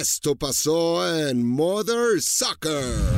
Esto pasó en Mother Soccer.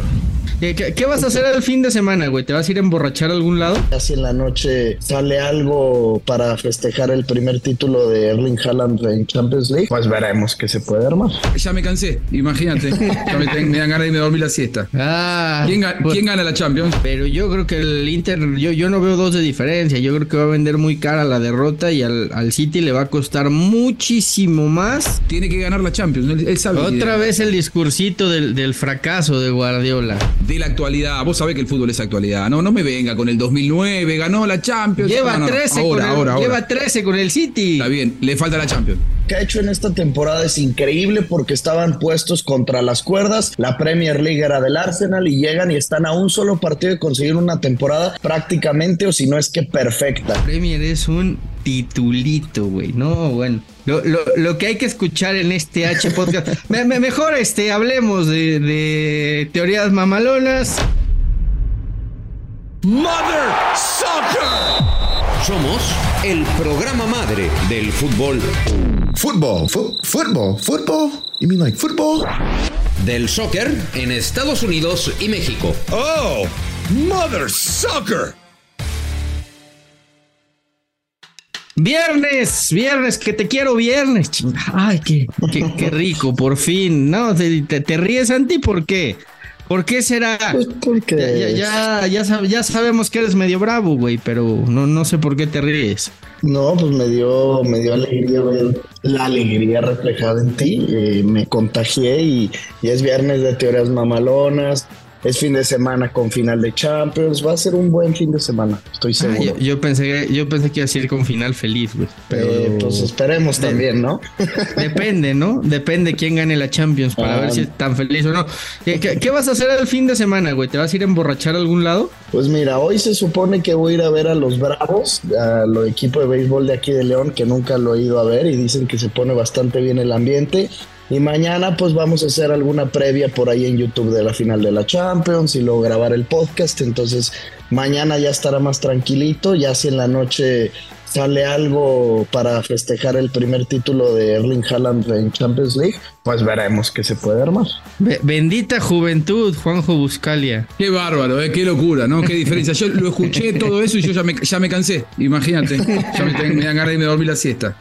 ¿Qué, qué, vas a hacer el fin de semana, güey? ¿Te vas a ir a emborrachar a algún lado? Casi en la noche sale algo para festejar el primer título de Erling Haaland en Champions League. Pues veremos qué se puede armar. Ya me cansé, imagínate. Ya me, me dan ganas de irme a dormir la siesta. Ah, ¿Quién, ga- pues- quién gana la Champions? Pero yo creo que el Inter, yo, yo no veo dos de diferencia. Yo creo que va a vender muy cara la derrota y al, al City le va a costar muchísimo más. Tiene que ganar la Champions. Él, él sabe. Otra vez el discursito del, del fracaso de Guardiola. De la actualidad. Vos sabés que el fútbol es actualidad. No, no me venga con el 2009, ganó la Champions. Lleva, No, no, no. 13 Ahora, con el, ahora, ahora. lleva 13 con el City. Está bien, le falta la Champions. que ha hecho en esta temporada es increíble porque estaban puestos contra las cuerdas. La Premier League era del Arsenal y llegan y están a un solo partido de conseguir una temporada prácticamente o si no es que perfecta. Premier es un titulito, güey. No, bueno. Lo, lo- lo que hay que escuchar en este H podcast. Me- me- mejor este, hablemos de, de teorías mamalonas. Mother Soccer. Somos el programa madre del fútbol. Football, fo- football, football. You mean like football? Del soccer en Estados Unidos y México. Oh, Mother Soccer. Viernes, viernes, que te quiero viernes. chinga. Ay, qué, qué, qué rico, por fin. No, te, te- te ríes, Santi, ¿por qué? ¿Por qué será? Pues porque Ya, ya, ya, sab- ya sabemos que eres medio bravo, güey, pero no, no sé por qué te ríes. no, pues me dio, me dio alegría ver la alegría reflejada en ti. Eh, me contagié y, y es viernes de teorías mamalonas. Es fin de semana con final de Champions. Va a ser un buen fin de semana, estoy Ah, seguro. yo, yo pensé que, yo pensé que iba a ser con final feliz, güey. Pero Eh, pues esperemos De- también, ¿no? depende, ¿no? Depende quién gane la Champions para Ah. ver si es tan feliz o no. ¿Qué, qué- qué vas a hacer el fin de semana, güey? ¿Te vas a ir a emborrachar a algún lado? Pues mira, hoy se supone que voy a ir a ver a los Bravos, al equipo de béisbol de aquí de León, que nunca lo he ido a ver y dicen que se pone bastante bien el ambiente. Y mañana pues vamos a hacer alguna previa por ahí en YouTube de la final de la Champions y luego grabar el podcast. Entonces mañana ya estará más tranquilito, ya si en la noche sale algo para festejar el primer título de Erling Haaland en Champions League, pues veremos qué se puede armar. Be- bendita juventud, Juanjo Buscalia. Qué bárbaro, eh, qué locura, ¿no? Qué diferencia. Yo lo escuché todo eso y yo ya me, ya me cansé. Imagínate. Ya me, me dan ganas de irme a dormir la siesta.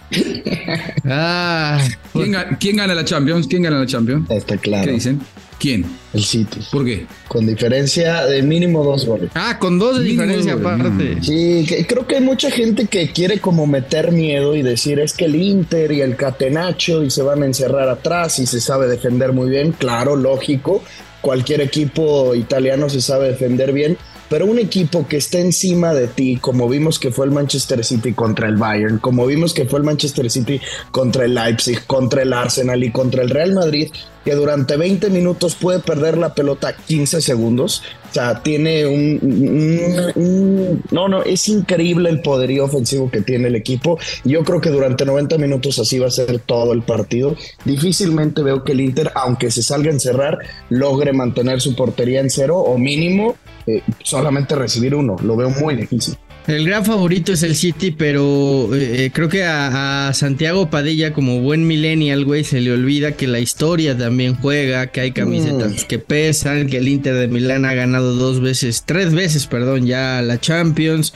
Ah, ¿Quién, quién gana la Champions? ¿Quién gana la Champions? Está claro. ¿Qué dicen? ¿Quién? El City. ¿Por qué? Con diferencia de mínimo dos goles. ah, con dos de Mínimo diferencia aparte. Sí, que- creo que hay mucha gente que quiere como meter miedo y decir es que el Inter y el Catenacho y se van a encerrar atrás y se sabe defender muy bien. Claro, lógico. Cualquier equipo italiano se sabe defender bien. Pero un equipo que está encima de ti, como vimos que fue el Manchester City contra el Bayern, como vimos que fue el Manchester City contra el Leipzig, contra el Arsenal y contra el Real Madrid, que durante 20 minutos puede perder la pelota 15 segundos. O sea, tiene un, No, no, es increíble el poderío ofensivo que tiene el equipo. Yo creo que durante 90 minutos así va a ser todo el partido. Difícilmente veo que el Inter, aunque se salga a encerrar, logre mantener su portería en cero o mínimo eh, solamente recibir uno. Lo veo muy difícil. El gran favorito es el City, pero eh, creo que a, a Santiago Padilla, como buen millennial, güey, se le olvida que la historia también juega, que hay camisetas que pesan, que el Inter de Milán ha ganado dos veces, tres veces, perdón, ya la Champions.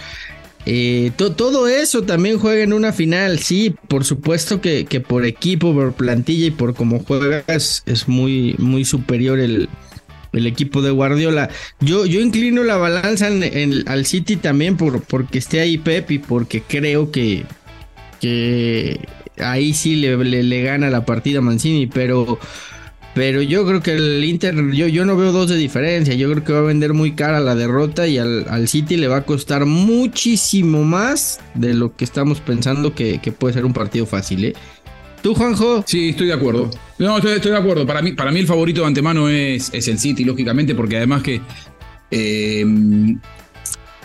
Eh, to- todo eso también juega en una final, sí, por supuesto que, que por equipo, por plantilla y por cómo juega es, es muy, muy superior el, el equipo de Guardiola. Yo, yo inclino la balanza al City también por, porque esté ahí Pep y porque creo que, que ahí sí le, le- le gana la partida a Mancini, pero, pero yo creo que el Inter, yo, yo no veo dos de diferencia, yo creo que va a vender muy cara la derrota y al, al City le va a costar muchísimo más de lo que estamos pensando que, que puede ser un partido fácil. ¿eh? ¿Tú, Juanjo? Sí, estoy de acuerdo. No, estoy, estoy de acuerdo. Para mí, para mí el favorito de antemano es, es el City, lógicamente, porque además que eh,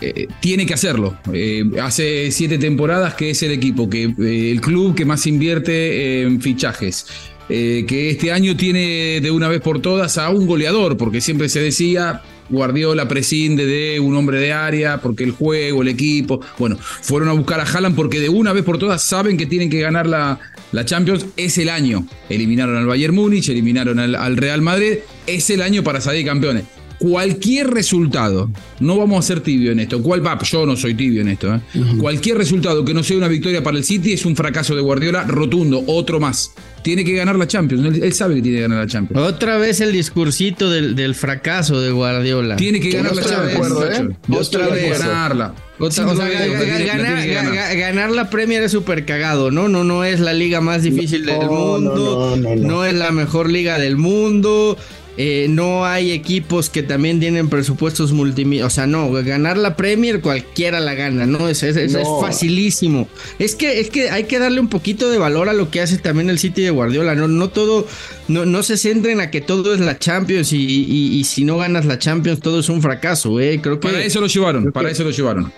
eh, tiene que hacerlo. Eh, hace siete temporadas que es el equipo, que eh, el club que más invierte en fichajes. Que este año tiene de una vez por todas a un goleador, porque siempre se decía, Guardiola prescinde de un hombre de área, porque el juego, el equipo, bueno, fueron a buscar a Haaland porque de una vez por todas saben que tienen que ganar la, La Champions es el año. Eliminaron al Bayern Múnich, eliminaron al, al Real Madrid. Es el año para salir campeones. Cualquier resultado, no vamos a ser tibio en esto. ¿Cuál, va? yo no soy tibio en esto. ¿eh? Cualquier resultado que no sea una victoria para el City es un fracaso de Guardiola rotundo, otro más. Tiene que ganar la Champions. Él, él sabe que tiene que ganar la Champions. Otra vez el discursito del, del fracaso de Guardiola. Tiene que Que ganar no la Champions. acuerdo, ¿eh? Otra vez. ganarla. Otra- o sea, tiene ganar, la Premier es súper cagado, ¿no? No, no es la liga más difícil del No, no, mundo, no, no, no. es la mejor liga del mundo, eh, no hay equipos que también tienen presupuestos multimillonarios, o sea, no, ganar la Premier cualquiera la gana, ¿no? Es, es, es- No. es facilísimo. Es que, es que hay que darle un poquito de valor a lo que hace también el City de Guardiola, ¿no? No todo, no, no se centren a que todo es la Champions y, y- y si no ganas la Champions todo es un fracaso, ¿eh? Creo que... Para eso lo llevaron, para eso lo llevaron.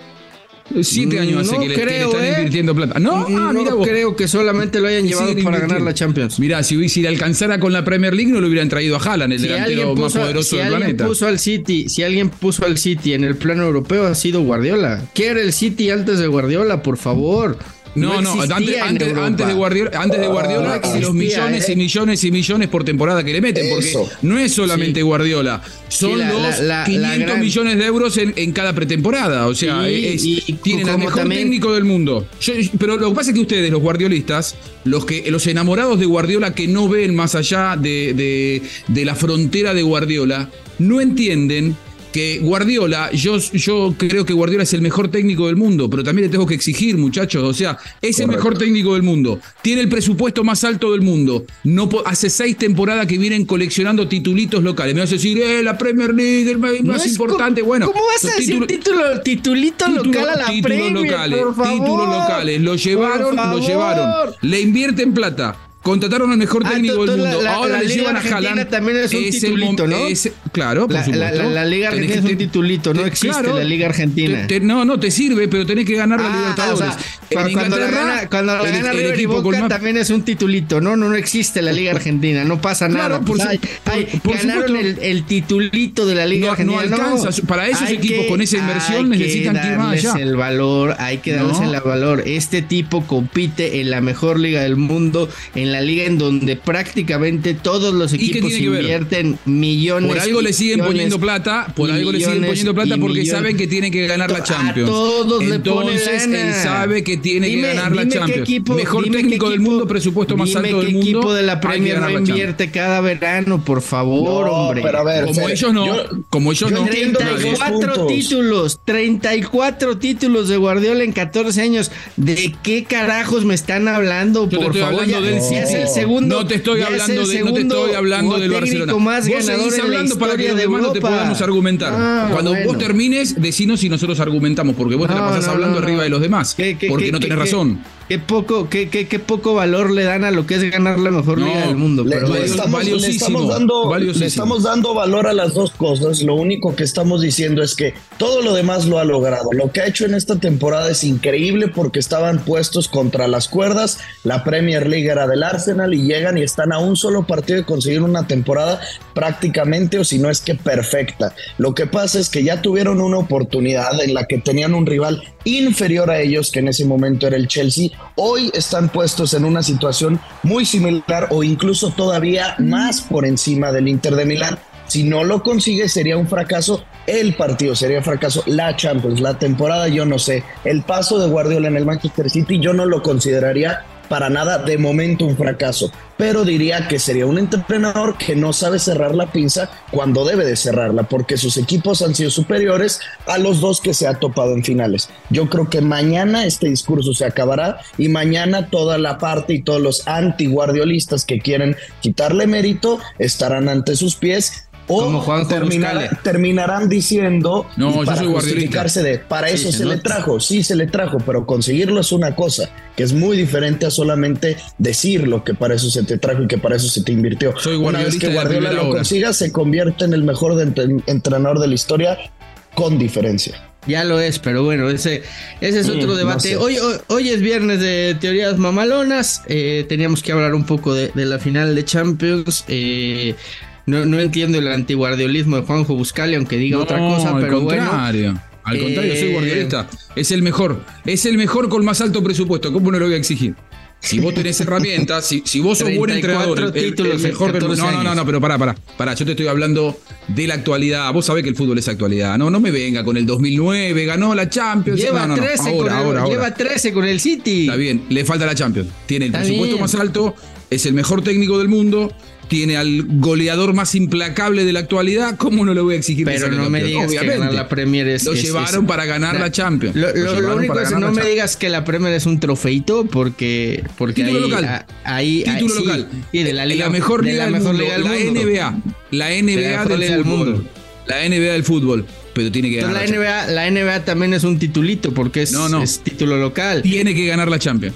Siete años hace No que, le, que le creo, están ¿eh? invirtiendo plata. No, ah, no mira vos. creo que solamente lo hayan llevado para ganar la Champions. Mirá, si, si le alcanzara con la Premier League, no lo hubieran traído a Haaland, el Si delantero alguien, más poderoso si del alguien planeta. puso al City, si alguien puso al City en el plano europeo ha sido Guardiola. ¿Qué era el City antes de Guardiola, por favor? No, no, antes, de Guardiola, antes de Guardiola existía, los millones ¿eh? y millones y millones por temporada que le meten, porque Eso. no es solamente Sí. Guardiola, son Sí, la- los la- la- 500 la gran- millones de euros en, en cada pretemporada, o sea, Sí, es- y tienen como mejor también- técnico del mundo. Yo- pero lo que pasa es que ustedes, los guardiolistas, los que los enamorados de Guardiola que no ven más allá de, de- de la frontera de Guardiola, no entienden que Guardiola, yo, yo creo que Guardiola es el mejor técnico del mundo, pero también le tengo que exigir, muchachos, o sea, es el mejor técnico del mundo, tiene el presupuesto más alto del mundo, no hace seis temporadas que vienen coleccionando titulitos locales, me vas a decir, eh, la Premier League, el más, No importante, bueno. ¿Cómo vas a decir título, titulito local a la títulos Premier, locales, por favor? títulos locales, lo llevaron, Por lo llevaron, le invierten plata. Contrataron al mejor Ah, técnico del entonces mundo. la- la- Ahora la le Liga llevan a Argentina Haaland. también es un el titulito, ¿no? es- claro, por La, supuesto. la- la- la Liga Tenés Argentina que es un titulito, no te- existe claro, la Liga Argentina. te- te- no, no te sirve, pero tenés que ganar la Ah, Libertadores. o sea, cuando la gana, cuando la gana el River y equipo con Boca más- también es un titulito. No, no, no existe la Liga Argentina, no pasa Claro, nada. por Pues por- hay- por ganaron el, el titulito de la Liga No- no Argentina. alcanza. Para esos equipos con esa inversión necesitan que ir más allá. el valor, hay que darles No. el valor. Este tipo compite en la mejor liga del mundo, en la liga en donde prácticamente todos los ¿Y qué equipos invierten millones. Por algo le siguen millones poniendo plata, por algo le siguen poniendo plata porque millones. saben que tienen que ganar la A Champions. todos le ponen Entonces él sabe que tiene Dime- que ganar la Champions. equipo- Mejor técnico del mundo, presupuesto más dime alto del mundo. equipo de la Premier no Champions. invierte cada verano, por favor, No, hombre. pero a ver, Como ellos no, yo- como ellos yo no. entiendo los Nadie. dos 34 puntos. títulos, 34 títulos de Guardiola en 14 años. ¿De qué carajos me están hablando? Yo por favor, hablando ya, del ya es City. el segundo. No te estoy hablando de- no te estoy hablando del Barcelona. más Vos seguís hablando para que los de demás no te podamos argumentar. Ah, Cuando bueno. vos termines, decinos si nosotros argumentamos, porque vos te la pasás no, hablando arriba de los demás. ¿Qué- qué- porque qué- no tenés razón. Qué poco, qué, qué, qué poco valor le dan a lo que es ganar la mejor No, liga del mundo. Le, pero estamos, le valiosísimo, estamos dando, le estamos dando valor a las dos cosas. Lo único que estamos diciendo es que todo lo demás lo ha logrado. Lo que ha hecho en esta temporada es increíble porque estaban puestos contra las cuerdas. La Premier League era del Arsenal y llegan y están a un solo partido de conseguir una temporada prácticamente o si no es que perfecta. Lo que pasa es que ya tuvieron una oportunidad en la que tenían un rival inferior a ellos, que en ese momento era el Chelsea. Hoy están puestos en una situación muy similar o incluso todavía más por encima del Inter de Milán. Si no lo consigue sería un fracaso el partido, sería fracaso la Champions, la temporada, yo no sé. El paso de Guardiola en el Manchester City yo no lo consideraría para nada de momento un fracaso, pero diría que sería un entrenador que no sabe cerrar la pinza cuando debe de cerrarla, porque sus equipos han sido superiores a los dos que se ha topado en finales. Yo creo que mañana este discurso se acabará y mañana toda la parte y todos los anti-guardiolistas que quieren quitarle mérito estarán ante sus pies. O Como terminarán diciendo No, yo para soy justificarse de para Sí, eso se se le trajo, sí se le trajo, pero conseguirlo es una cosa que es muy diferente a solamente decirlo que para eso se te trajo y que para eso se te invirtió. Soy Una vez que Guardiola lo consiga, se convierte en el mejor de entrenador de la historia con diferencia. Ya lo es, pero bueno, ese, ese es otro Mm, debate. no sé. hoy, hoy, hoy es viernes de teorías mamalonas. eh, teníamos que hablar un poco de, de la final de Champions. eh, no, no entiendo el antiguardiolismo de Juanjo Buscali, aunque diga otra cosa, al pero bueno. contrario. Al contrario, soy Eh, guardiolista. Es el mejor. Es el mejor con más alto presupuesto. ¿Cómo no lo voy a exigir? Si vos tenés herramientas, si, si vos sos buen 34 entrenador, el- el, títulos el mejor en del mundo. 14 No, no, no, no, pero pará, pará, pará, yo te estoy hablando de la actualidad. Vos sabés que el fútbol es actualidad. No, no me venga con el 2009, ganó la Champions. Lleva, no, no, no. 13 Ahora, con el, ahora, ahora. lleva 13 con el City. Está bien, le falta la Champions. Tiene el Está presupuesto bien. más alto, es el mejor técnico del mundo, tiene al goleador más implacable de la actualidad. ¿Cómo no le voy a exigir Pero no me digas que ganar la Premier es. Lo es- llevaron es- para ganar la Champions. Lo, Lo lo- lo llevaron único es no la me digas que la Premier es un trofeito porque porque Título ahí, local. ahí ahí Título sí, local. y de la liga mejor de liga, la del, mejor mundo, liga del la mundo. NBA. La la NBA mejor del fútbol. mundo. La NBA del fútbol. Pero tiene que ganar la la. NBA, la NBA también es un titulito porque es, No, no. es título local. Tiene que ganar la Champions.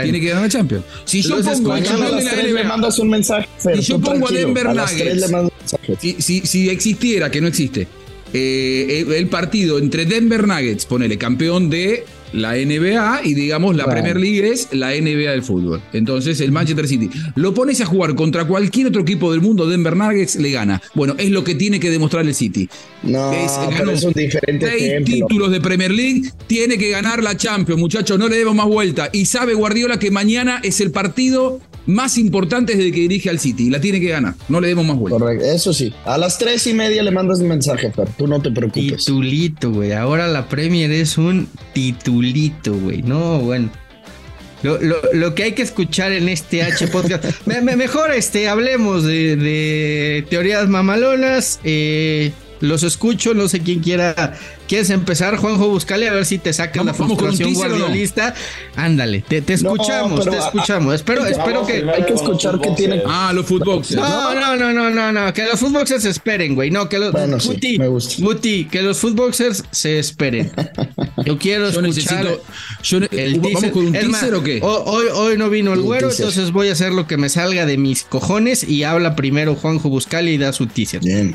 Tiene que ganar la Champions. Si yo Entonces, pongo a campeón de la 3 le mandas un mensaje, Fer, Si yo pongo a. Denver A las 3 Nuggets. le. Si, si, si existiera, que no existe, eh, el partido entre Denver Nuggets, ponele campeón de la NBA y digamos la Bueno. Premier League es la NBA del fútbol. Entonces el Manchester City lo pones a jugar contra cualquier otro equipo del mundo, Denver Nuggets le gana. Bueno, es lo que tiene que demostrar el City. No, Es- pero es un diferente Seis ejemplo. títulos de Premier League, tiene que ganar la Champions, muchachos, no le demos más vuelta. Y sabe Guardiola que mañana es el partido más importante desde que dirige al City. y La tiene que ganar, no le demos más vuelta. Correcto, eso sí. A las tres y media le mandas un mensaje, Fer. Tú no te preocupes. Titulito, güey. Ahora la Premier es un titulito, güey. No, bueno. Lo, lo- lo que hay que escuchar en este H podcast. Me- me- mejor este, hablemos de, de teorías mamalonas. Eh, los escucho, no sé quién quiera. ¿Quieres empezar, Juanjo? Buscale a ver si te sacas la frustración no? guardiolista. Ándale, te, te escuchamos, te escuchamos. Espero, espero que. Hay que escuchar que tiene. Ah, los footboxers. No, no, no, no, no, no, que los footboxers se esperen, güey. No, que los Bueno, sí, me gusta. Guti, que los footboxers se esperen. Yo quiero Yo escuchar necesito. yo ne- el ¿Vamos teaser. con un Es teaser más, o qué? ho- Hoy, hoy no vino el güero, entonces voy a hacer lo que me salga de mis cojones y habla primero Juanjo Buscali y da su teaser. Bien.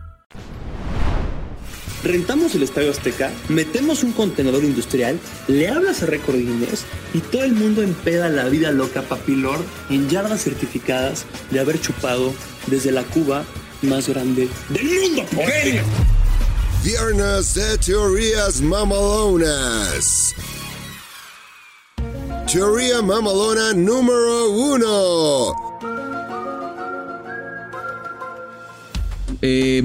Rentamos el Estadio Azteca, metemos un contenedor industrial, le hablas a Record Guinness y todo el mundo empeda la vida loca papilor en yardas certificadas de haber chupado desde la cuba más grande del mundo. ¡Genio! Viernes de teorías mamalonas. Teoría mamalona número uno. Eh,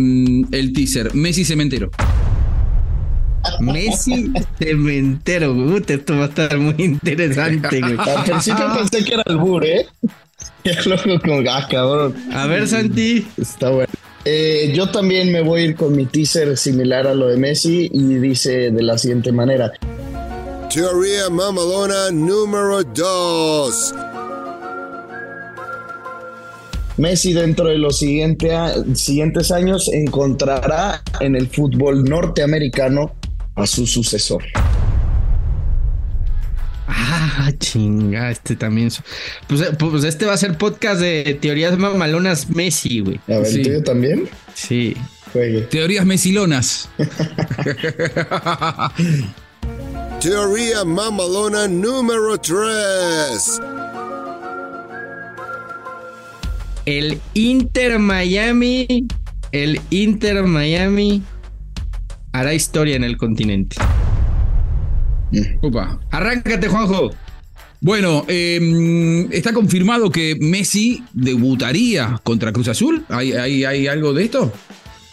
el teaser. Messi Cementero. Messi cementero, güey. Esto va a estar muy interesante, güey. Al principio pensé que era el Bur, ¿eh? Luego como, ah, cabrón. A ver, Santi. Está bueno. Eh, yo también me voy a ir con mi teaser similar a lo de Messi y dice de la siguiente manera. Teoría mamalona número dos. Messi dentro de los siguiente a- siguientes años encontrará en el fútbol norteamericano a su sucesor. Ah, chinga, este también. Pues, eh, pues este va a ser podcast de teorías mamalonas Messi, güey. A ver, Sí. ¿el tuyo también? Sí. Juegue. Teorías mesilonas. Teoría mamalona número tres. El Inter Miami, el Inter Miami hará historia en el continente. Opa. Arráncate, Juanjo. Bueno, eh, está confirmado que Messi debutaría contra Cruz Azul. ¿Hay, hay, hay algo de esto?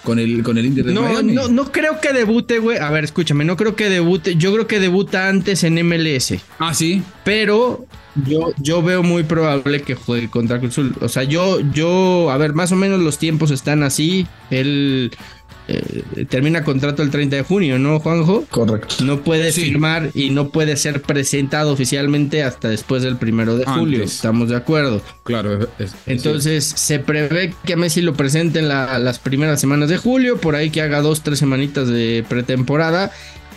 Con el, con el Inter de No, Miami. no, no creo que debute, güey. A ver, escúchame, no creo que debute. Yo creo que debuta antes en MLS. Ah, sí. Pero yo, yo veo muy probable que juegue contra Cruz Azul. O sea, yo, yo, a ver, más o menos los tiempos están así. Él eh, termina contrato el 30 de junio, ¿no, Juanjo? Correcto. No puede Sí. firmar y no puede ser presentado oficialmente hasta después del primero de julio. Estamos de acuerdo. Claro. es- es- Entonces se prevé que Messi lo presenten la- las primeras semanas de julio, por ahí que haga dos, tres semanitas de pretemporada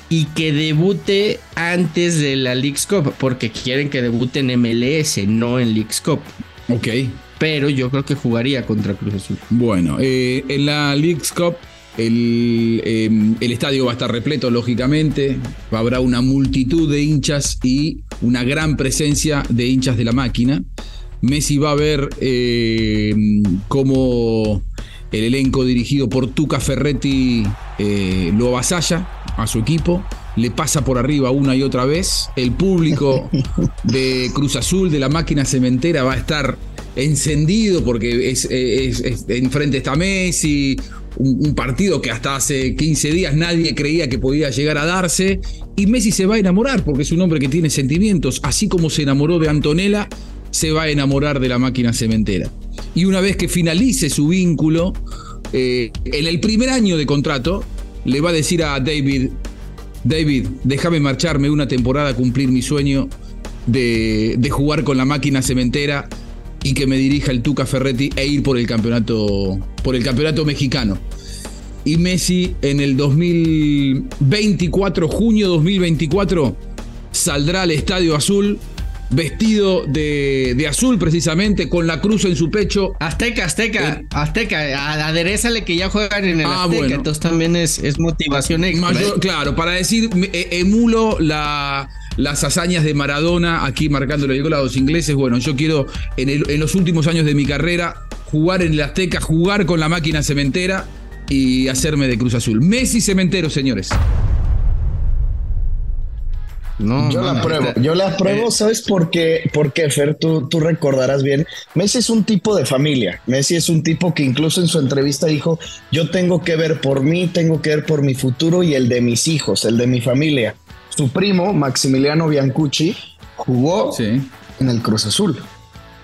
y que debute antes de la League's Cup, porque quieren que debute en MLS, no en League's Cup. Ok. Pero yo creo que jugaría contra Cruz Azul. Bueno, eh, en la League's Cup el, eh, el, estadio va a estar repleto, lógicamente. Habrá una multitud de hinchas y una gran presencia de hinchas de la máquina. Messi va a ver eh, cómo el elenco dirigido por Tuca Ferretti eh, lo avasalla a su equipo, le pasa por arriba una y otra vez. El público de Cruz Azul, de la máquina cementera, va a estar encendido porque es, enfrente está Messi, un, un, partido que hasta hace 15 días nadie creía que podía llegar a darse. Y Messi se va a enamorar porque es un hombre que tiene sentimientos, así como se enamoró de Antonella, se va a enamorar de la máquina cementera. Y una vez que finalice su vínculo, eh, en el primer año de contrato, le va a decir a David, David, déjame marcharme una temporada a cumplir mi sueño de, de, jugar con la máquina cementera y que me dirija el Tuca Ferretti e ir por el campeonato, por el campeonato mexicano. Y Messi en el 2024, junio 2024, saldrá al Estadio Azul vestido de, de, azul precisamente, con la cruz en su pecho. Azteca, Azteca, eh, Azteca, aderezale que ya juegan en el ah, Azteca, bueno. entonces también es, es motivación extra. Mayor, claro, para decir, emulo la, las hazañas de Maradona aquí marcando el gol a los ingleses. Bueno, yo quiero en, el, en los últimos años de mi carrera jugar en el Azteca, jugar con la máquina cementera y hacerme de Cruz Azul. Messi cementero, señores. No, yo la pruebo, yo la pruebo, ¿sabes por qué? Porque Fer, tú, tú recordarás bien, Messi es un tipo de familia, Messi es un tipo que incluso en su entrevista dijo, yo tengo que ver por mí, tengo que ver por mi futuro y el de mis hijos, el de mi familia. Su primo, Maximiliano Biancucci, jugó sí. en el Cruz Azul.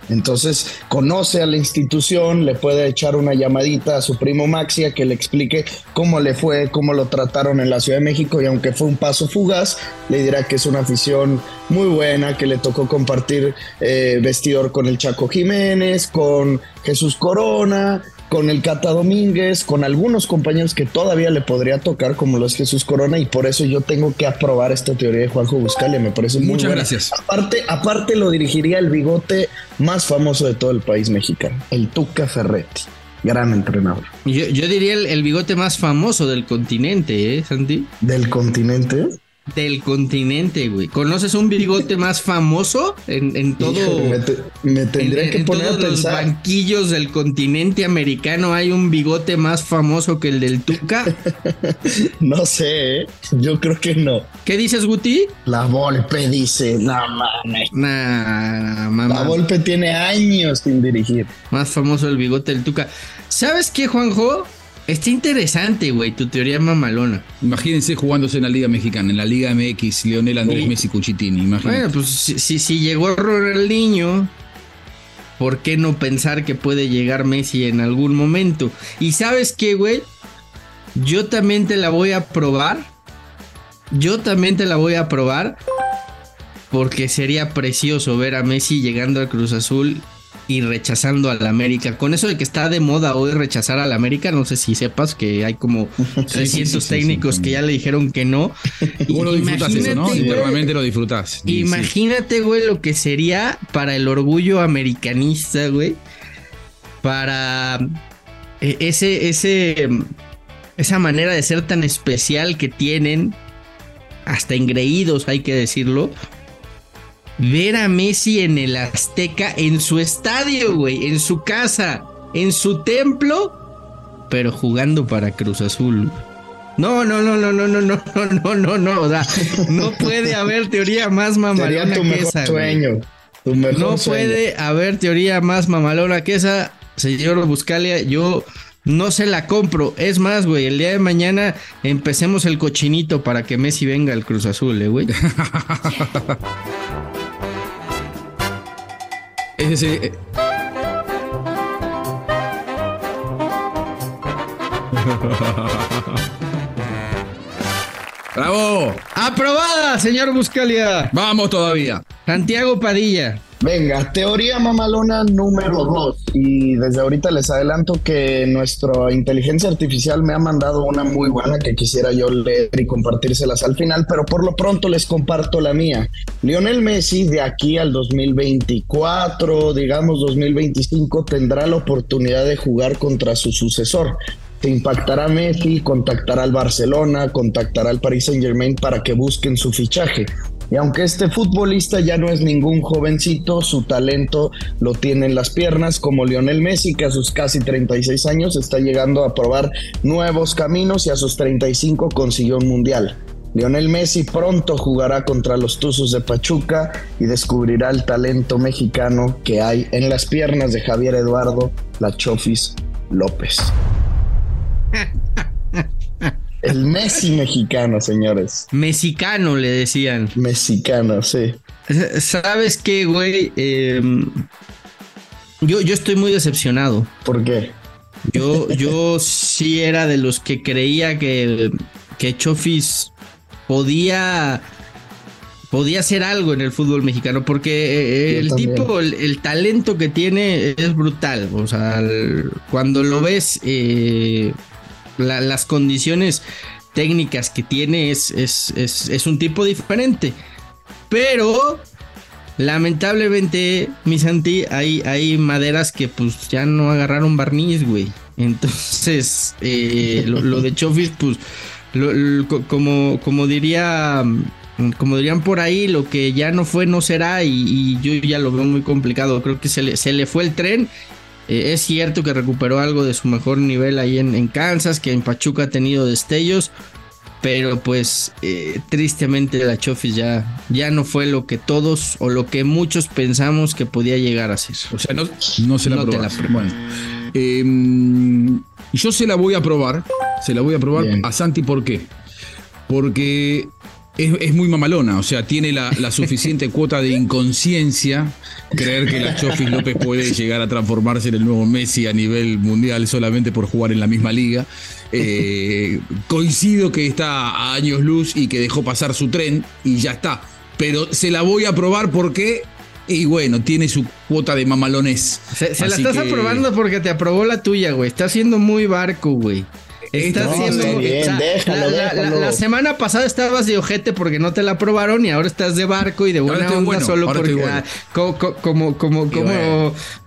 Entonces conoce a la institución, le puede echar una llamadita a su primo Maxi a que le explique cómo le fue, cómo lo trataron en la Ciudad de México y aunque fue un paso fugaz, le dirá que es una afición muy buena, que le tocó compartir eh, vestidor con el Chaco Jiménez, con Jesús Corona, con el Cata Domínguez, con algunos compañeros que todavía le podría tocar, como los Jesús Corona, y por eso yo tengo que aprobar esta teoría de Juanjo Buscalia. Me parece muy Muchas buena. gracias. Aparte, aparte lo dirigiría el bigote más famoso de todo el país mexicano, el Tuca Ferretti. Gran entrenador. Yo, yo diría el, el, bigote más famoso del continente, ¿eh, Santi? ¿Del continente? Del continente, güey. ¿Conoces un bigote más famoso en, en todo? Híjole, me, te, me, tendría en, que en poner todos a pensar. los banquillos del continente americano hay un bigote más famoso que el del Tuca. no sé, ¿eh? yo creo que no. ¿Qué dices, Guti? La Volpe dice, no mames. Nah, mamá. La Volpe tiene años sin dirigir. Más famoso el bigote del Tuca. ¿Sabes qué, Juanjo? Está interesante, güey, tu teoría mamalona. Imagínense jugándose en la Liga Mexicana, en la Liga MX, Lionel Andrés Sí. Messi Cuchitini. Imagínate. Bueno, pues si, si, si llegó Ronaldinho, ¿por qué no pensar que puede llegar Messi en algún momento? Y sabes qué, güey, yo también te la voy a probar. Yo también te la voy a probar. Porque sería precioso ver a Messi llegando al Cruz Azul y rechazando al América. Con eso de que está de moda hoy rechazar al América, no sé si sepas que hay como 300 sí, sí, sí, técnicos sí, que ya le dijeron que no. ¿Cómo lo disfrutas eso, no? Internamente lo disfrutas. Imagínate, güey, lo que sería para el orgullo americanista, güey. Para eh, ese, ese, esa manera de ser tan especial que tienen, hasta engreídos, hay que decirlo. Ver a Messi en el Azteca, en su estadio, güey, en su casa, en su templo, pero jugando para Cruz Azul. No, no, no, no, no, no, no, no, no, no, no, o sea, no puede haber teoría más Sería mamalona tu que mejor esa. güey. sueño. Tu mejor No sueño. puede haber teoría más mamalona que esa, señor Buscalia. Yo no se la compro. Es más, güey, el día de mañana empecemos el cochinito para que Messi venga al Cruz Azul, eh, güey. Eh, ¡Bravo! ¡Aprobada, señor Buscalia! Vamos todavía. Santiago Padilla. Venga, teoría mamalona número dos. Y desde ahorita les adelanto que nuestra inteligencia artificial me ha mandado una muy buena que quisiera yo leer y compartírselas al final, pero por lo pronto les comparto la mía. Lionel Messi de aquí al 2024, digamos 2025, tendrá la oportunidad de jugar contra su sucesor. Se impactará Messi, contactará al Barcelona, contactará al Paris Saint Germain para que busquen su fichaje. Y aunque este futbolista ya no es ningún jovencito, su talento lo tiene en las piernas, como Lionel Messi, que a sus casi 36 años está llegando a probar nuevos caminos y a sus 35 consiguió un mundial. Lionel Messi pronto jugará contra los Tuzos de Pachuca y descubrirá el talento mexicano que hay en las piernas de Javier Eduardo La Chofis López. El Messi mexicano, señores. Mexicano le decían. Mexicano, sí. ¿Sabes qué, güey? Em, yo, yo estoy muy decepcionado. ¿Por qué? Yo, yo sí era de los que creía que, que Chofis podía podía hacer algo en el fútbol mexicano porque eh, el tipo, el, talento que tiene es brutal. O sea, cuando lo ves, eh, las condiciones técnicas que tiene es, es, un tipo diferente. Pero lamentablemente, mi Santi, hay, hay maderas que pues ya no agarraron barniz, güey. Entonces, eh, lo, de Chofis, pues, como, como diría como dirían por ahí, lo que ya no fue no será y, yo ya lo veo muy complicado. Creo que se le, se le fue el tren eh, es cierto que recuperó algo de su mejor nivel ahí en, Kansas, que en Pachuca ha tenido destellos, pero pues eh, tristemente la Chofis ya, ya no fue lo que todos o lo que muchos pensamos que podía llegar a ser. O sea, no, no se la no Bueno, em, yo se la voy a probar, se la voy a probar a Santi, ¿por qué? Porque es, muy mamalona, o sea, tiene la, suficiente cuota de inconsciencia creer que la Chofis López puede llegar a transformarse en el nuevo Messi a nivel mundial solamente por jugar en la misma liga. Eh, coincido que está a años luz y que dejó pasar su tren y ya está. Pero se la voy a probar porque y bueno, tiene su cuota de mamalones. Se, la estás aprobando porque te aprobó la tuya, güey. Está haciendo muy barco, güey. Está haciendo. Bien, déjalo, la, semana pasada estabas de ojete porque no te la aprobaron y ahora estás de barco y de buena onda solo porque. Ah, como, como, como,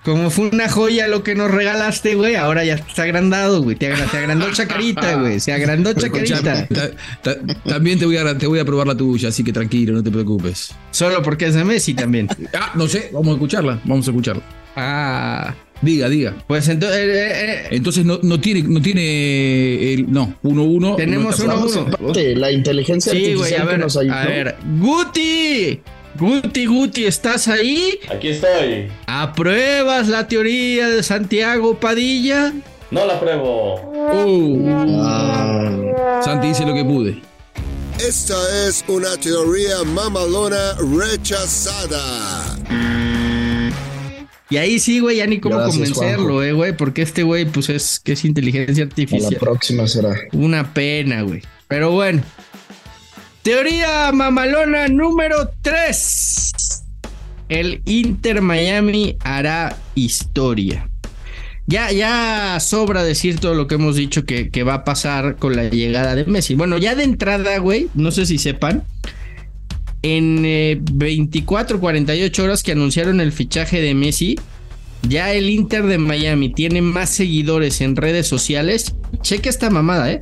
como, fue una joya lo que nos regalaste, güey. Ahora ya está agrandado, güey. Te, agrandó Chacarita, güey. Se agrandó Chacarita. También te voy, a, te voy a probar la tuya, así que tranquilo, no te preocupes. Solo porque es de Messi también. ah, no sé, vamos a escucharla. Vamos a escucharla. Ah. Diga, diga. Pues entonces. Eh, eh, eh. entonces no, no, tiene, no tiene el. No, 1-1. Tenemos 1-1. La inteligencia sí, artificial a ver, nos ayudó. A ver, Guti. Guti, Guti, ¿estás ahí? Aquí estoy. ¿Apruebas la teoría de Santiago Padilla? No la apruebo. Uh. Ah. Santi dice lo que pude. Esta es una teoría mamalona rechazada. Y ahí sí, güey, ya ni cómo convencerlo, eh, güey, porque este güey, pues es que es inteligencia artificial. la próxima será. Una pena, güey. Pero bueno. Teoría mamalona número 3. El Inter Miami hará historia. Ya, ya sobra decir todo lo que hemos dicho que, que va a pasar con la llegada de Messi. Bueno, ya de entrada, güey, no sé si sepan, en 24, eh, 48 horas que anunciaron el fichaje de Messi, ya el Inter de Miami tiene más seguidores en redes sociales. Cheque esta mamada, ¿eh?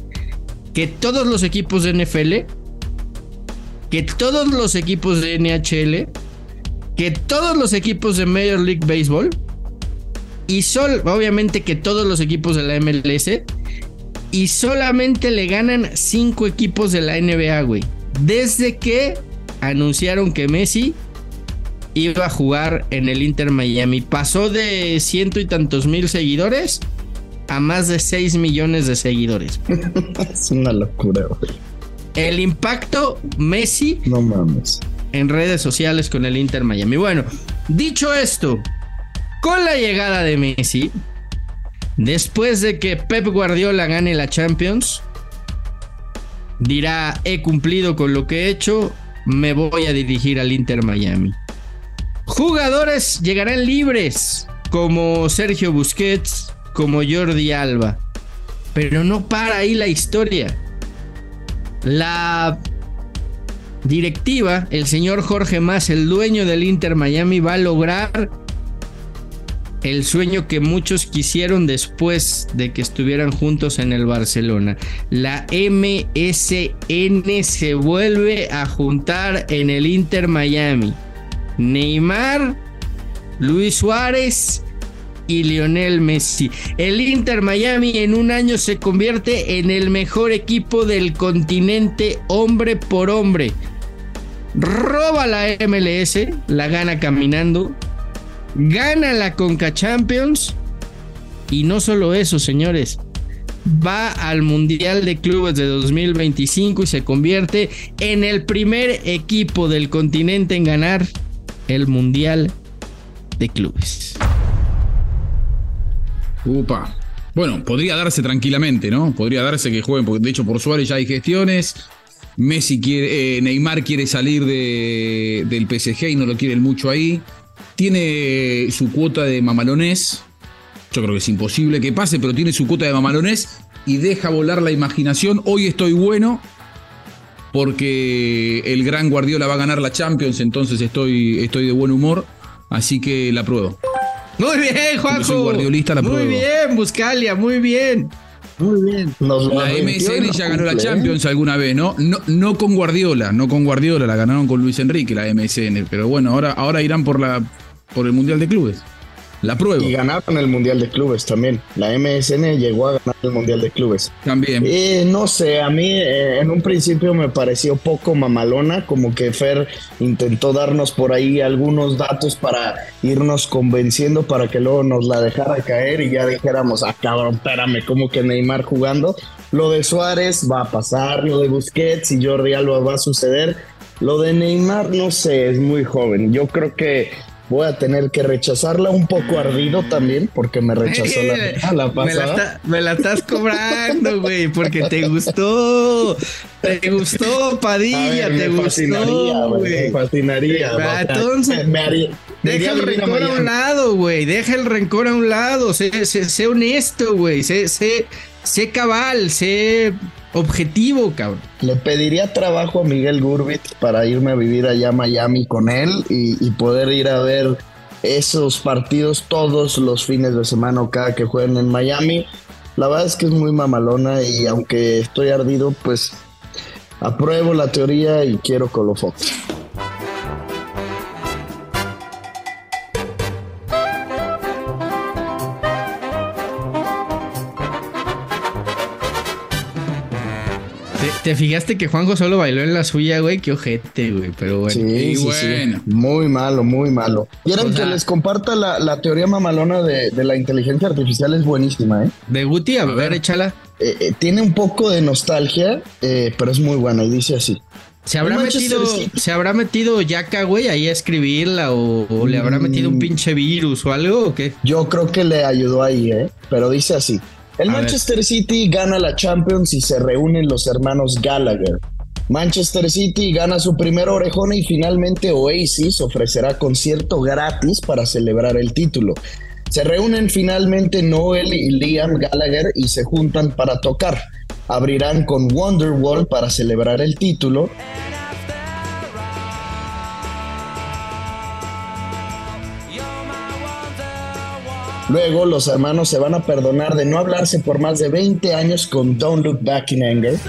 Que todos los equipos de NFL, que todos los equipos de NHL, que todos los equipos de Major League Baseball y sol, obviamente que todos los equipos de la MLS y solamente le ganan 5 equipos de la NBA, güey. Desde que anunciaron que Messi iba a jugar en el Inter Miami. Pasó de ciento y tantos mil seguidores a más de 6 millones de seguidores. es una locura, güey. El impacto Messi. No mames. En redes sociales con el Inter Miami. Bueno, dicho esto, con la llegada de Messi, después de que Pep Guardiola gane la Champions, dirá, he cumplido con lo que he hecho, me voy a dirigir al Inter Miami. Jugadores llegarán libres, como Sergio Busquets, como Jordi Alba. Pero no para ahí la historia. La directiva, el señor Jorge Mas, el dueño del Inter Miami, va a lograr el sueño que muchos quisieron después de que estuvieran juntos en el Barcelona. La MSN se vuelve a juntar en el Inter Miami. Neymar, Luis Suárez y Lionel Messi. El Inter Miami en un año se convierte en el mejor equipo del continente hombre por hombre. Roba la MLS, la gana caminando, gana la Conca Champions y no solo eso, señores. Va al Mundial de Clubes de 2025 y se convierte en el primer equipo del continente en ganar el Mundial de Clubes. Upa. Bueno, podría darse tranquilamente, ¿no? Podría darse que jueguen, porque de hecho por Suárez ya hay gestiones. Messi quiere, eh, Neymar quiere salir de, del PSG y no lo quieren mucho ahí. Tiene su cuota de mamalonés. Yo creo que es imposible que pase, pero tiene su cuota de mamalonés y deja volar la imaginación. Hoy estoy bueno porque el gran Guardiola va a ganar la Champions, entonces estoy, estoy de buen humor. Así que la pruebo. Muy bien, Juanjo. soy guardiolista, la muy pruebo. bien, Buscalia, muy bien. Muy bien. Nos La MSN ya ganó la ¿eh? Champions alguna vez, ¿no? ¿no? No con Guardiola, no con Guardiola, la ganaron con Luis Enrique, la MSN. Pero bueno, ahora, ahora irán por, la, por el Mundial de Clubes. La pruebo. Y ganaron el Mundial de Clubes también. La MSN llegó a ganar el Mundial de Clubes. También. Eh, no sé, a mí eh, en un principio me pareció poco mamalona, como que Fer intentó darnos por ahí algunos datos para irnos convenciendo para que luego nos la dejara caer y ya dijéramos, ah cabrón, espérame, como que Neymar jugando. Lo de Suárez va a pasar, lo de Busquets y Jordi Alba va a suceder. Lo de Neymar, no sé, es muy joven. Yo creo que voy a tener que rechazarla un poco ardido también, porque me rechazó la, la me, la pasada. está- me la estás cobrando, güey, porque te gustó. Te gustó, Padilla, ver, te me fascinaría, gustó, me güey. fascinaría. Ah, entonces, me haría- Deja el iría a a rencor a un lado, güey. Deja el rencor a un lado. Sé, sé- sé honesto, güey. Sé, sé, sé cabal, sé objetivo, cabrón. Le pediría trabajo a Miguel Gurbit para irme a vivir allá a Miami con él y, poder ir a ver esos partidos todos los fines de semana o cada que jueguen en Miami. La verdad es que es muy mamalona y aunque estoy ardido, pues apruebo la teoría y quiero Colofox. ¿Te, te fijaste que Juanjo solo bailó en la suya, güey? Qué ojete, güey. Pero bueno. Sí, bueno. sí. Muy malo, muy malo. ¿Quieren O que les comparta la, la teoría mamalona de, de la inteligencia artificial? Es buenísima, ¿eh? De Guti, a, ver, échala. Eh, eh, tiene un poco de nostalgia, eh, pero es muy buena y dice así. ¿Se habrá, metido. ¿Se habrá metido Yaka, güey, ahí a escribirla? O, o le habrá metido un Mm. pinche virus o algo? ¿O qué? Yo creo que le ayudó ahí, ¿eh? Pero dice así. El A ver. Manchester City gana la Champions y se reúnen los hermanos Gallagher. Manchester City gana su primera orejona y finalmente Oasis ofrecerá concierto gratis para celebrar el título. Se reúnen finalmente Noel y Liam Gallagher y se juntan para tocar. Abrirán con Wonderwall para celebrar el título. Luego los hermanos se van a perdonar de no hablarse por más de 20 años con Don't Look Back in Anger.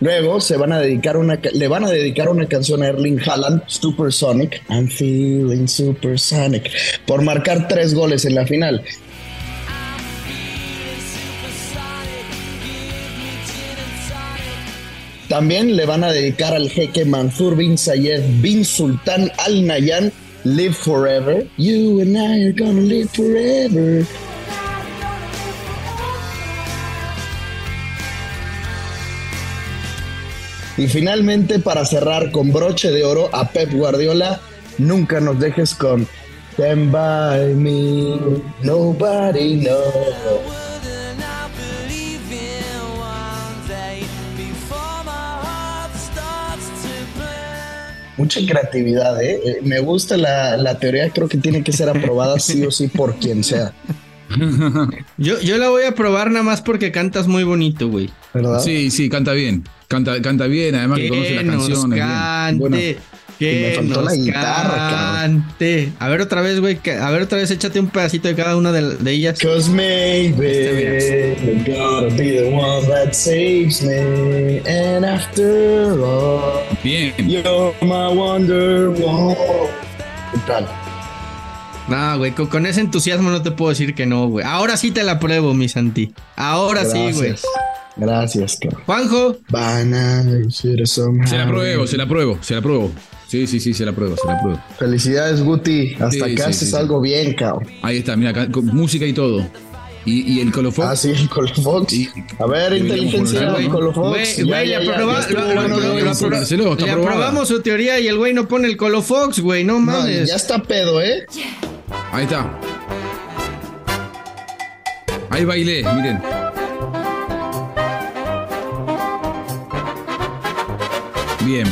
Luego se van a dedicar una, le van a dedicar una canción a Erling Haaland, Supersonic, I'm feeling supersonic, por marcar tres goles en la final. También le van a dedicar al jeque Mansur bin Zayed bin Sultan Al Nayan Live Forever. You and I are gonna live forever. Y finalmente, para cerrar con broche de oro a Pep Guardiola, nunca nos dejes con Stand by me, nobody knows. Mucha creatividad, ¿eh? Eh, Me gusta la, la teoría, creo que tiene que ser aprobada sí o sí por quien sea, Yo, yo la voy a probar nada más porque cantas muy bonito, güey. ¿verdad? Sí, sí, canta bien. Canta, canta bien, además que conoce las canciones. bien. cante. Bueno, y me que faltó la nos guitarra, cabrón. cante. A ver otra vez, güey. que- A ver otra vez, échate un pedacito de cada una de, de ellas. Cause maybe gotta be the one that saves me. And after all, bien. you're my wonder woman. ¿Qué tal? No, güey, con, con ese entusiasmo no te puedo decir que no, güey. Ahora sí te la pruebo, mi Santi. Ahora sí, güey. Gracias. Gracias, cabrón. Juanjo, Banana, Se la pruebo, se la pruebo, se la pruebo. Sí, sí, sí, se la pruebo, se la pruebo. Felicidades, Guti. Hasta Sí, acá sí, haces sí, sí. algo bien, cabrón. Ahí está, mira, acá, con música y todo. Y, y el colofón. Ah, sí, el Colofox. Y- A ver, inteligencia, ¿no? Colofox. güey, Ya, güey, ya, le aprobamos su teoría y el güey no pone el Colofox, güey. No No, mames. ya está pedo, ¿eh? Ahí está. Ahí bailé, miren. Bien.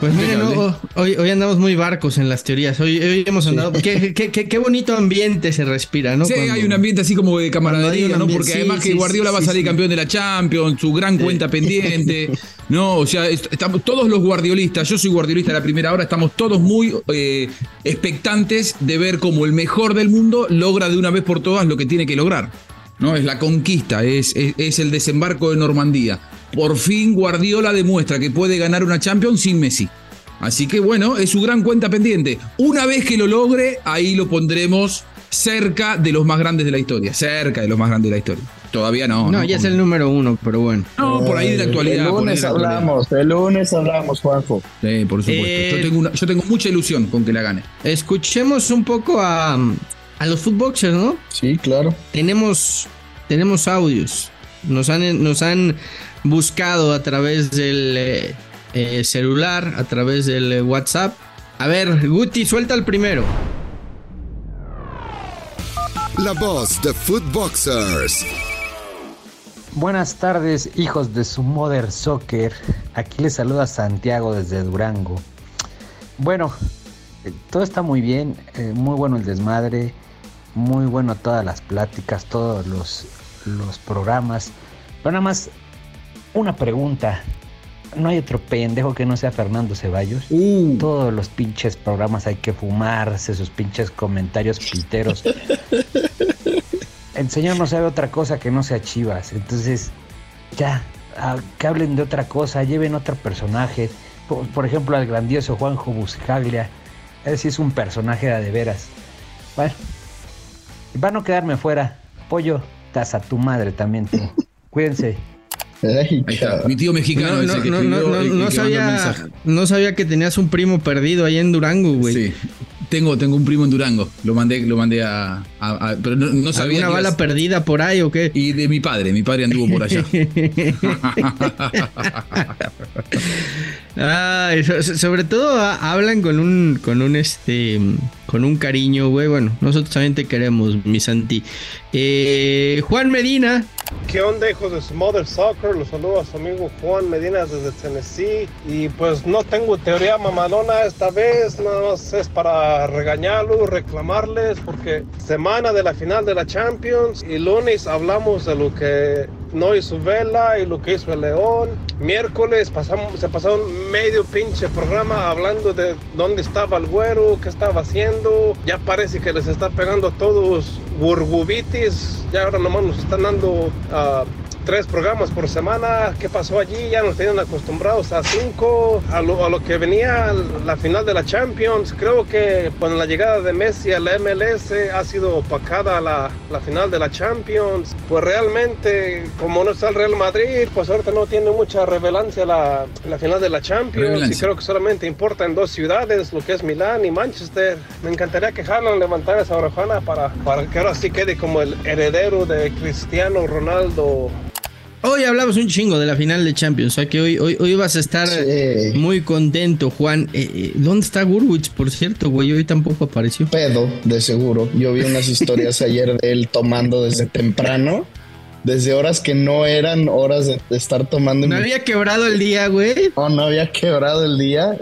Pues miren, ho- hoy, hoy andamos muy barcos en las teorías. Hoy, hoy hemos andado. Qué, qué- qué- qué bonito ambiente se respira, ¿no? Sí, Cuando- hay un ambiente así como de camaradería, ¿no? Porque sí, además que Guardiola sí, va a salir sí. campeón de la Champions, su gran cuenta pendiente. No, o sea, est- estamos todos los guardiolistas, yo soy guardiolista de la primera hora, estamos todos muy eh, expectantes de ver cómo el mejor del mundo logra de una vez por todas lo que tiene que lograr. ¿no? Es la conquista, es, es, es el desembarco de Normandía. Por fin Guardiola demuestra que puede ganar una Champions sin Messi. Así que bueno, es su gran cuenta pendiente. Una vez que lo logre, ahí lo pondremos cerca de los más grandes de la historia. Cerca de los más grandes de la historia. Todavía no. No, ya es el número uno, pero bueno. No, por ahí de la actualidad. El lunes actualidad. hablamos, el lunes hablamos, Juanjo. Sí, por supuesto. Eh, yo, tengo una- yo tengo mucha ilusión con que la gane. Escuchemos un poco a, a los footboxers, ¿no? Sí, claro. Tenemos, tenemos audios. Nos han, nos han buscado a través del eh, eh, celular, a través del eh, WhatsApp. A ver, Guti, suelta el primero. La voz de Footboxers. Buenas tardes, hijos de su Mother Soccer. Aquí les saluda Santiago desde Durango. Bueno, eh, todo está muy bien, eh, muy bueno el desmadre, muy bueno todas las pláticas, todos los, los programas. Pero nada más, una pregunta. No hay otro pendejo que no sea Fernando Ceballos. Todos los pinches programas hay que fumarse, sus pinches comentarios piteros. El señor no sabe otra cosa que no sea Chivas. Entonces, ya, ah, que hablen de otra cosa, lleven otro personaje. Por, por ejemplo, al grandioso Juanjo Buscaglia. Ese sí es un personaje de, a veras. Bueno, para no quedarme fuera, pollo, estás a tu madre también tú. Cuídense. Ahí está. Mi tío mexicano No, que no, el sabía, mensaje. no sabía que tenías un primo perdido ahí en Durango, güey. Sí. Tengo, tengo un primo en Durango. Lo mandé, lo mandé a, a- a- pero no, no sabía. ¿Alguna que bala perdida por ahí o qué? Y de mi padre, mi padre anduvo por allá. So- sobre todo ah, hablan con un, con un este, con un cariño, güey. Bueno, nosotros también te queremos, mi Santi. Eh, Juan Medina, ¿Qué onda, hijos de su Mother Soccer? Los saludo a su amigo Juan Medina desde Tennessee. Y pues no tengo teoría mamadona esta vez, nada más es para regañarlos, reclamarles, porque semana de la final de la Champions y lunes hablamos de lo que no hizo Vela y lo que hizo el León. Miércoles pasamos, se pasaron medio pinche programa hablando de dónde estaba el güero, qué estaba haciendo. Ya parece que les está pegando a todos burbubitis. Ya ahora nomás nos están dando ah, tres programas por semana. ¿Qué pasó allí? Ya nos tenían acostumbrados a cinco, a lo, a lo que venía la final de la Champions. Creo que con la llegada de Messi a la MLS ha sido opacada la, la final de la Champions. Pues realmente, como no está el Real Madrid, pues ahorita no tiene mucha relevancia la, la final de la Champions. Y creo que solamente importa en dos ciudades, lo que es Milán y Manchester. Me encantaría que Haaland levantara esa orejona para, para que ahora sí quede como el heredero de Cristiano Ronaldo. Hoy hablamos un chingo de la final de Champions. O sea que hoy, hoy, hoy vas a estar Sí. muy contento, Juan. Eh, eh, ¿Dónde está Gurwitz, por cierto, güey? Hoy tampoco apareció. Pedo, de seguro. Yo vi unas historias ayer de él tomando desde temprano, desde horas que no eran horas de, estar tomando. No había quebrado el día, güey. No, no había quebrado el día.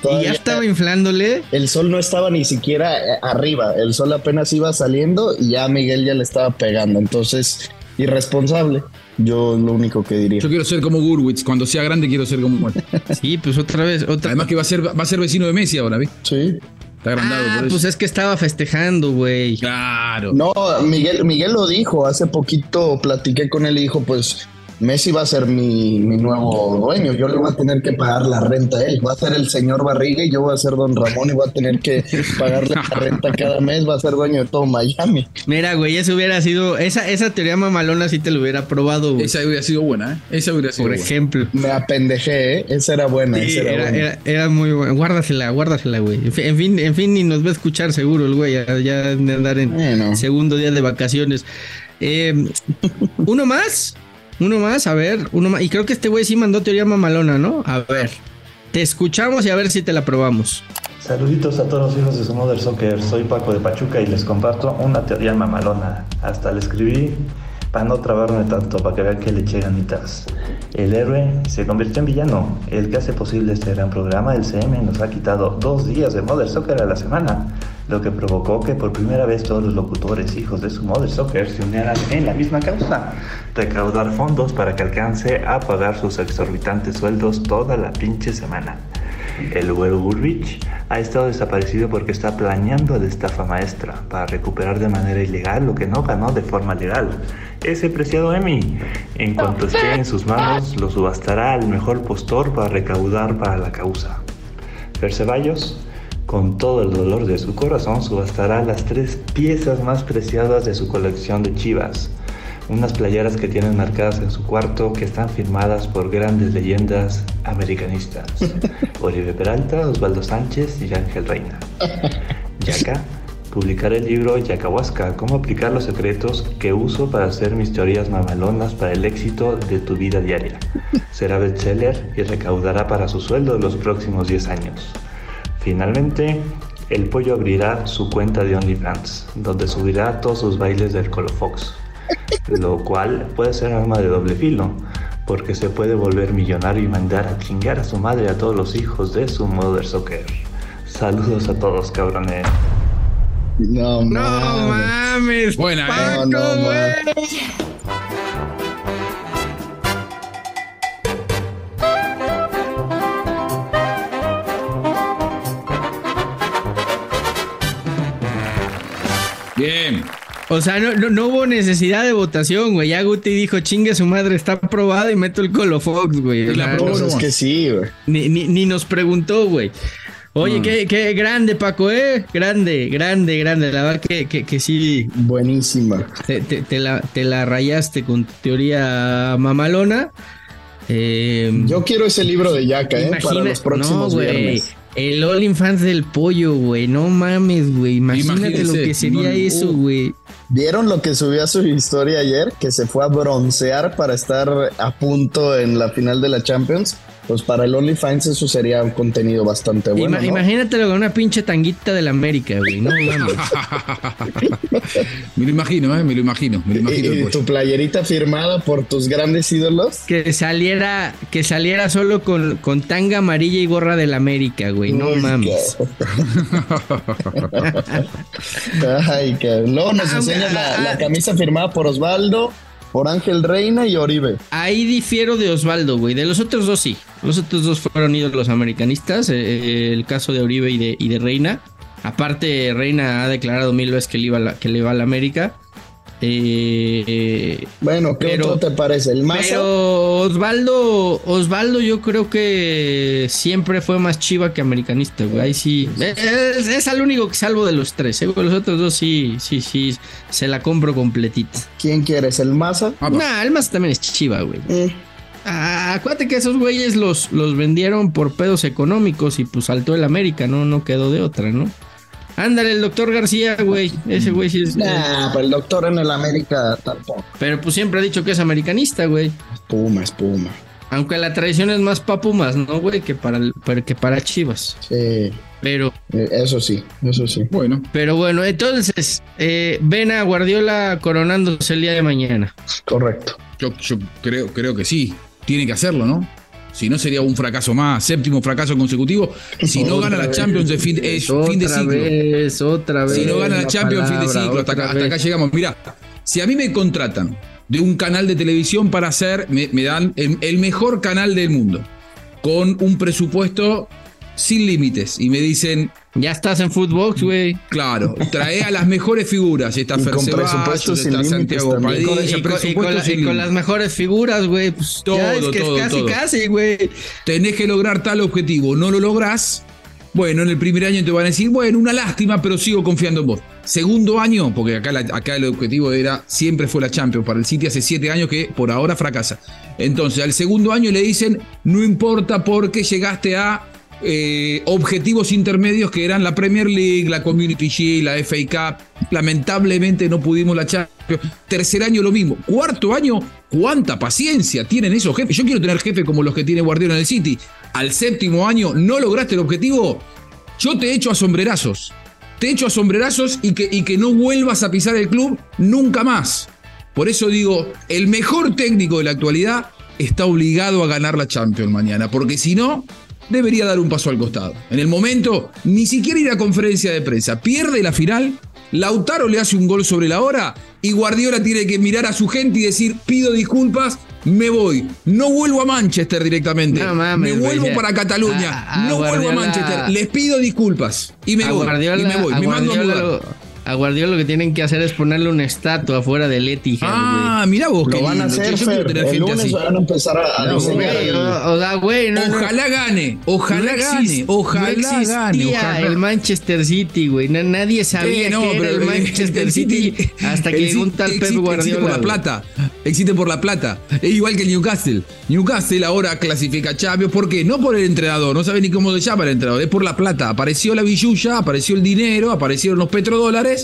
todavía estaba inflándole. El sol no estaba ni siquiera eh, arriba, el sol apenas iba saliendo y ya Miguel ya le estaba pegando. Entonces, irresponsable. Yo lo único que diría. Yo quiero ser como Gurwitz. Cuando sea grande quiero ser como él. Sí, pues otra vez. Otra... Además que va a ser, va a ser vecino de Messi ahora, ¿ves? Sí. Está agrandado Ah, por eso. pues es que estaba festejando, güey. Claro. No, Miguel, Miguel lo dijo, hace poquito platiqué con él y dijo, pues Messi va a ser mi, mi nuevo dueño, yo le voy a tener que pagar la renta a él, va a ser el señor Barriga y yo voy a ser don Ramón y voy a tener que pagarle la renta cada mes, va a ser dueño de todo Miami. Mira, güey, eso hubiera sido. Esa, esa teoría mamalona sí te lo hubiera probado, güey. Esa hubiera sido buena, ¿eh? Esa hubiera sido Por buena. ejemplo. Me apendejé, ¿eh? esa era buena, Sí, esa era, era, buena. era- era muy bueno. Guárdasela, guárdasela, güey. En fin- En fin, ni nos va a escuchar seguro el güey. Ya, ya de andar en Bueno. segundo día de vacaciones. Eh, uno más, uno más, a ver, uno más. Y creo que este güey sí mandó teoría mamalona, ¿no? A ver, te escuchamos y a ver si te la probamos. Saluditos a todos los hijos de su Mother Soccer. Soy Paco de Pachuca y les comparto una teoría mamalona. Hasta la escribí para no trabarme tanto, para que vean que le eché ganitas. El héroe se convirtió en villano. El que hace posible este gran programa, el CM, nos ha quitado dos días de Mother Soccer a la semana, lo que provocó que por primera vez todos los locutores hijos de su Mother Soccer se unieran en la misma causa, recaudar fondos para que alcance a pagar sus exorbitantes sueldos toda la pinche semana. El güero Bullrich ha estado desaparecido porque está planeando de estafa maestra para recuperar de manera ilegal lo que no ganó de forma legal. Ese preciado Emmy, en cuanto esté en sus manos, lo subastará al mejor postor para recaudar para la causa. Perceballos, con todo el dolor de su corazón, subastará las tres piezas más preciadas de su colección de chivas. Unas playeras que tienen marcadas en su cuarto que están firmadas por grandes leyendas americanistas. Oribe Peralta, Osvaldo Sánchez y Ángel Reina. Yaca publicará el libro Yacahuasca, cómo aplicar los secretos que uso para hacer mis teorías mamalonas para el éxito de tu vida diaria. Será bestseller y recaudará para su sueldo los próximos 10 años. Finalmente, el pollo abrirá su cuenta de OnlyFans, donde subirá todos sus bailes del Colofox, lo cual puede ser arma de doble filo, porque se puede volver millonario y mandar a chingar a su madre a todos los hijos de su Mother Soccer. Saludos a todos, cabrones. No, No mames. Buena, ¿eh? Paco, No, no. O sea, no, no, no hubo necesidad de votación, güey. Ya Guti dijo, chingue su madre, está aprobado y meto el Colofox, güey. O Y la aprobó Pues es que sí, güey. ni, ni, ni nos preguntó, güey. Oye, Mm. qué, qué grande, Paco, ¿eh? Grande, grande, grande. La verdad que, que, que sí, Buenísima. te, te- te la, te la rayaste con tu teoría mamalona. Eh, Yo quiero ese libro de Yaka, ¿eh? Para los próximos no, güey. viernes. El OnlyFans del pollo, güey. No mames, güey. Imagínate lo que sería no, eso, güey. ¿Vieron lo que subió a su historia ayer? Que se fue a broncear para estar a punto en la final de la Champions. Pues para el OnlyFans eso sería un contenido bastante bueno. Ima- ¿no? Imagínatelo con una pinche tanguita de la América, güey. No mames. Me lo imagino, ¿eh? Me lo imagino. Me lo imagino. Y, tu playerita firmada por tus grandes ídolos. que saliera, que saliera solo con, con tanga amarilla y gorra de la América, güey. No Uy, mames. Ay, que luego nos Aunque- enseñas la, ah, la ah. camisa firmada por Osvaldo, por Ángel Reina y Oribe. Ahí difiero de Osvaldo, güey. De los otros dos sí. Los otros dos fueron ídolos americanistas. eh, eh, el caso de Oribe y de, y de Reina. Aparte, Reina ha declarado mil veces que le iba la, que le iba a la América. Eh, Bueno, ¿qué Pero- otro te parece? ¿El más? Pero Osvaldo, Osvaldo yo creo que siempre fue más chiva que americanista, güey. Ahí sí. Es, es el único que salvo de los tres, ¿eh? Los otros dos sí, sí, sí. Se la compro completita. ¿Quién quieres? ¿El Maza? Ah. Nah, el más también es chiva, güey. Eh, Ah, acuérdate que esos güeyes los, los vendieron por pedos económicos y pues saltó el América, ¿no? No quedó de otra, ¿no? Ándale, el doctor García, güey. Ese güey sí es. nah, pero el doctor en el América tampoco. Pero pues siempre ha dicho que es americanista, güey. Puma, es Puma. Aunque la tradición es más pa' Pumas, ¿no, güey? Que para, el- para- que para Chivas. Sí, Pero, eh, eso sí, eso sí. Bueno, pero bueno, entonces, eh, ven a Guardiola coronándose el día de mañana. Correcto. yo, yo creo, creo que sí. Tiene que hacerlo, ¿no? Si no, sería un fracaso más. Séptimo fracaso consecutivo. Si no gana la Champions, es fin, es fin de ciclo. vez, otra vez. Si no gana la Champions, fin de ciclo. Hasta acá, hasta vez. acá llegamos. Mira, si a mí me contratan de un canal de televisión para hacer, me, me dan el, el mejor canal del mundo, con un presupuesto sin límites, y me dicen. Ya estás en Footbox, güey. Claro, trae a las mejores figuras. Está Y Fer con Ceballos, presupuesto sin está Santiago. Y con, Padilla, y con- y presupuesto con la- y con las mejores figuras, güey. Pues Todo, ya es que todo, es casi, todo. casi, güey. tenés que lograr tal objetivo, no lo lográs, bueno, en el primer año te van a decir, bueno, una lástima, pero sigo confiando en vos. Segundo año, porque acá, la- acá el objetivo era, siempre fue la Champions, para el City hace siete años que por ahora fracasa. Entonces, al segundo año le dicen, no importa porque llegaste a eh, objetivos intermedios que eran la Premier League, la Community Shield, la FA Cup. Lamentablemente no pudimos la Champions. Tercer año lo mismo. Cuarto año, cuánta paciencia tienen esos jefes. Yo quiero tener jefes como los que tiene Guardiola en el City. Al séptimo año no lograste el objetivo, yo te echo a sombrerazos. Te echo a sombrerazos y que, y que no vuelvas a pisar el club nunca más. Por eso digo, el mejor técnico de la actualidad está obligado a ganar la Champions mañana, porque si no, debería dar un paso al costado. En el momento, ni siquiera ir a conferencia de prensa. Pierde la final, Lautaro le hace un gol sobre la hora y Guardiola tiene que mirar a su gente y decir, pido disculpas, me voy. No vuelvo a Manchester directamente. No mames, me vuelvo para Cataluña. A- a no vuelvo a Manchester. Les pido disculpas. Y me voy. Guardiola, y me voy. Me mando a mudar. A Guardiola lo que tienen que hacer es ponerle una estatua afuera del Etihad, Ah, mirá vos, Lo qué van a hacer, Yo Fer. tener El gente lunes así. van a empezar a, a No, güey. O, sea, güey, no, no- Ojalá gane, ojalá no gane, ojalá no existía gane. Ojalá. el Manchester City, güey. Na- nadie sabía Sí, no, que era pero el el- Manchester el City hasta que el llegó un City tal Pep Guardiola. Existe por la plata. Existe por la plata. Es igual que el Newcastle. Newcastle ahora clasifica a Champions. ¿Por qué? No por el entrenador. No sabe ni cómo se llama el entrenador. Es por la plata. Apareció la billulla, apareció el dinero, aparecieron los petrodólares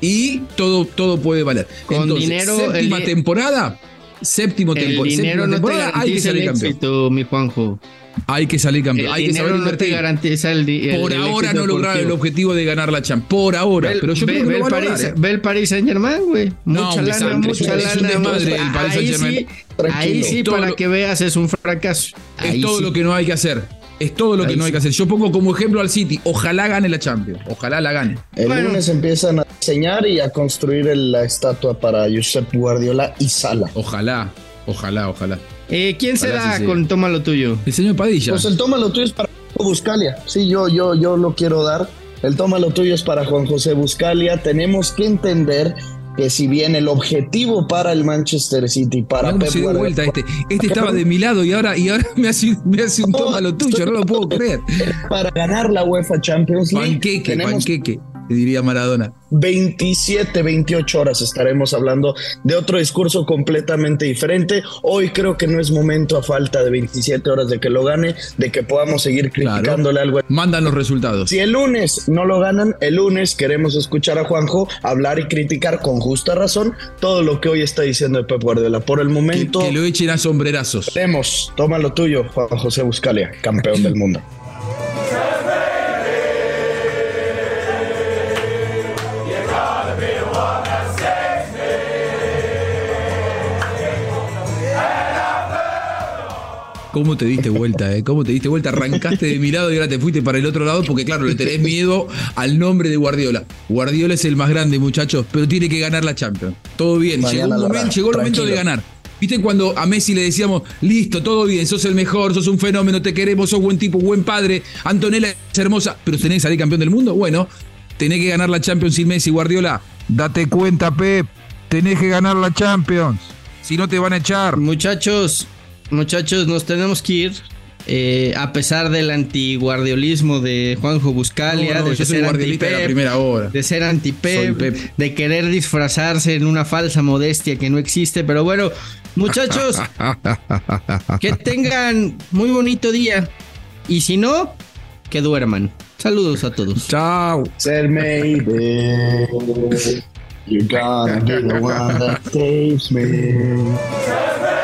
y todo, todo puede valer. Con Entonces, dinero, Séptima el- temporada. Séptimo El tempo- dinero séptima no te temporada. Hay que salir campeón. éxito, mi Juanjo. Hay que salir El campeón. Hay que saber no el, el- Por ahora no lograron el objetivo de ganar la Champions. Por ahora. Pero yo creo que lo a Paris, ¿eh? ve el Paris Saint Germain, güey. No, Mucha lana, mucha lana. desmadre el Paris Ahí sí, ahí para lo- que veas, es un fracaso. Es todo sí. lo que no hay que hacer. Es todo lo que no hay sí. que hacer. Yo pongo como ejemplo al City. Ojalá gane la Champions. Ojalá la gane. El Bueno. lunes empiezan a diseñar y a construir la estatua para Josep Guardiola y Sala. Ojalá. Ojalá, ojalá. Eh, ¿Quién Ojalá será sí con Toma lo tuyo? El señor Padilla. Pues el toma lo tuyo es para Buscalia. Sí, yo, yo, yo lo quiero dar. El toma lo tuyo es para Juan José Buscalia. Tenemos que entender que si bien el objetivo para el Manchester City, para Pep se dio Guardiola- vuelta este. Este estaba de mi lado y ahora, y ahora me, hace, me hace un toma lo tuyo. No lo puedo creer. para ganar la UEFA Champions League, Panqueque, tenemos panqueque. Diría Maradona. 27, 28 horas estaremos hablando de otro discurso completamente diferente. Hoy creo que no es momento a falta de 27 horas de que lo gane, de que podamos seguir criticándole algo. Mandan los resultados. Si el lunes no lo ganan, el lunes queremos escuchar a Juanjo hablar y criticar con justa razón todo lo que hoy está diciendo de Pep Guardiola. Por el Que, momento, que lo echen a sombrerazos. tenemos, toma lo tuyo, Juan José Buscalia, campeón del mundo. ¿Cómo te diste vuelta, eh? ¿Cómo te diste vuelta? Arrancaste de mi lado y ahora te fuiste para el otro lado porque, claro, le tenés miedo al nombre de Guardiola. Guardiola es el más grande, muchachos, pero tiene que ganar la Champions. Todo bien. Mañana llegó, un momento, llegó el momento de ganar. ¿Viste cuando a Messi le decíamos, listo, todo bien, sos el mejor, sos un fenómeno, te queremos, sos buen tipo, buen padre, Antonella es hermosa, pero tenés que salir campeón del mundo? Bueno, tenés que ganar la Champions sin Messi, Guardiola. Date cuenta, Pep, tenés que ganar la Champions. Si no te van a echar. Muchachos, muchachos, nos tenemos que ir. eh, a pesar del antiguardiolismo de Juanjo Buscalia, No, no, de ser de la anti-Pep, primera hora. de ser anti-Pep, Pep. de querer disfrazarse en una falsa modestia que no existe. Pero bueno, muchachos, que tengan muy bonito día. Y si no, que duerman. Saludos a todos. Chao. You're gonna be the one that saves me.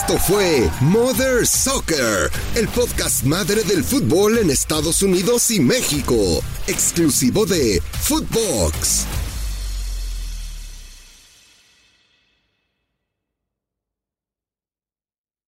Esto fue Mother Soccer, el podcast madre del fútbol en Estados Unidos y México, exclusivo de Footbox.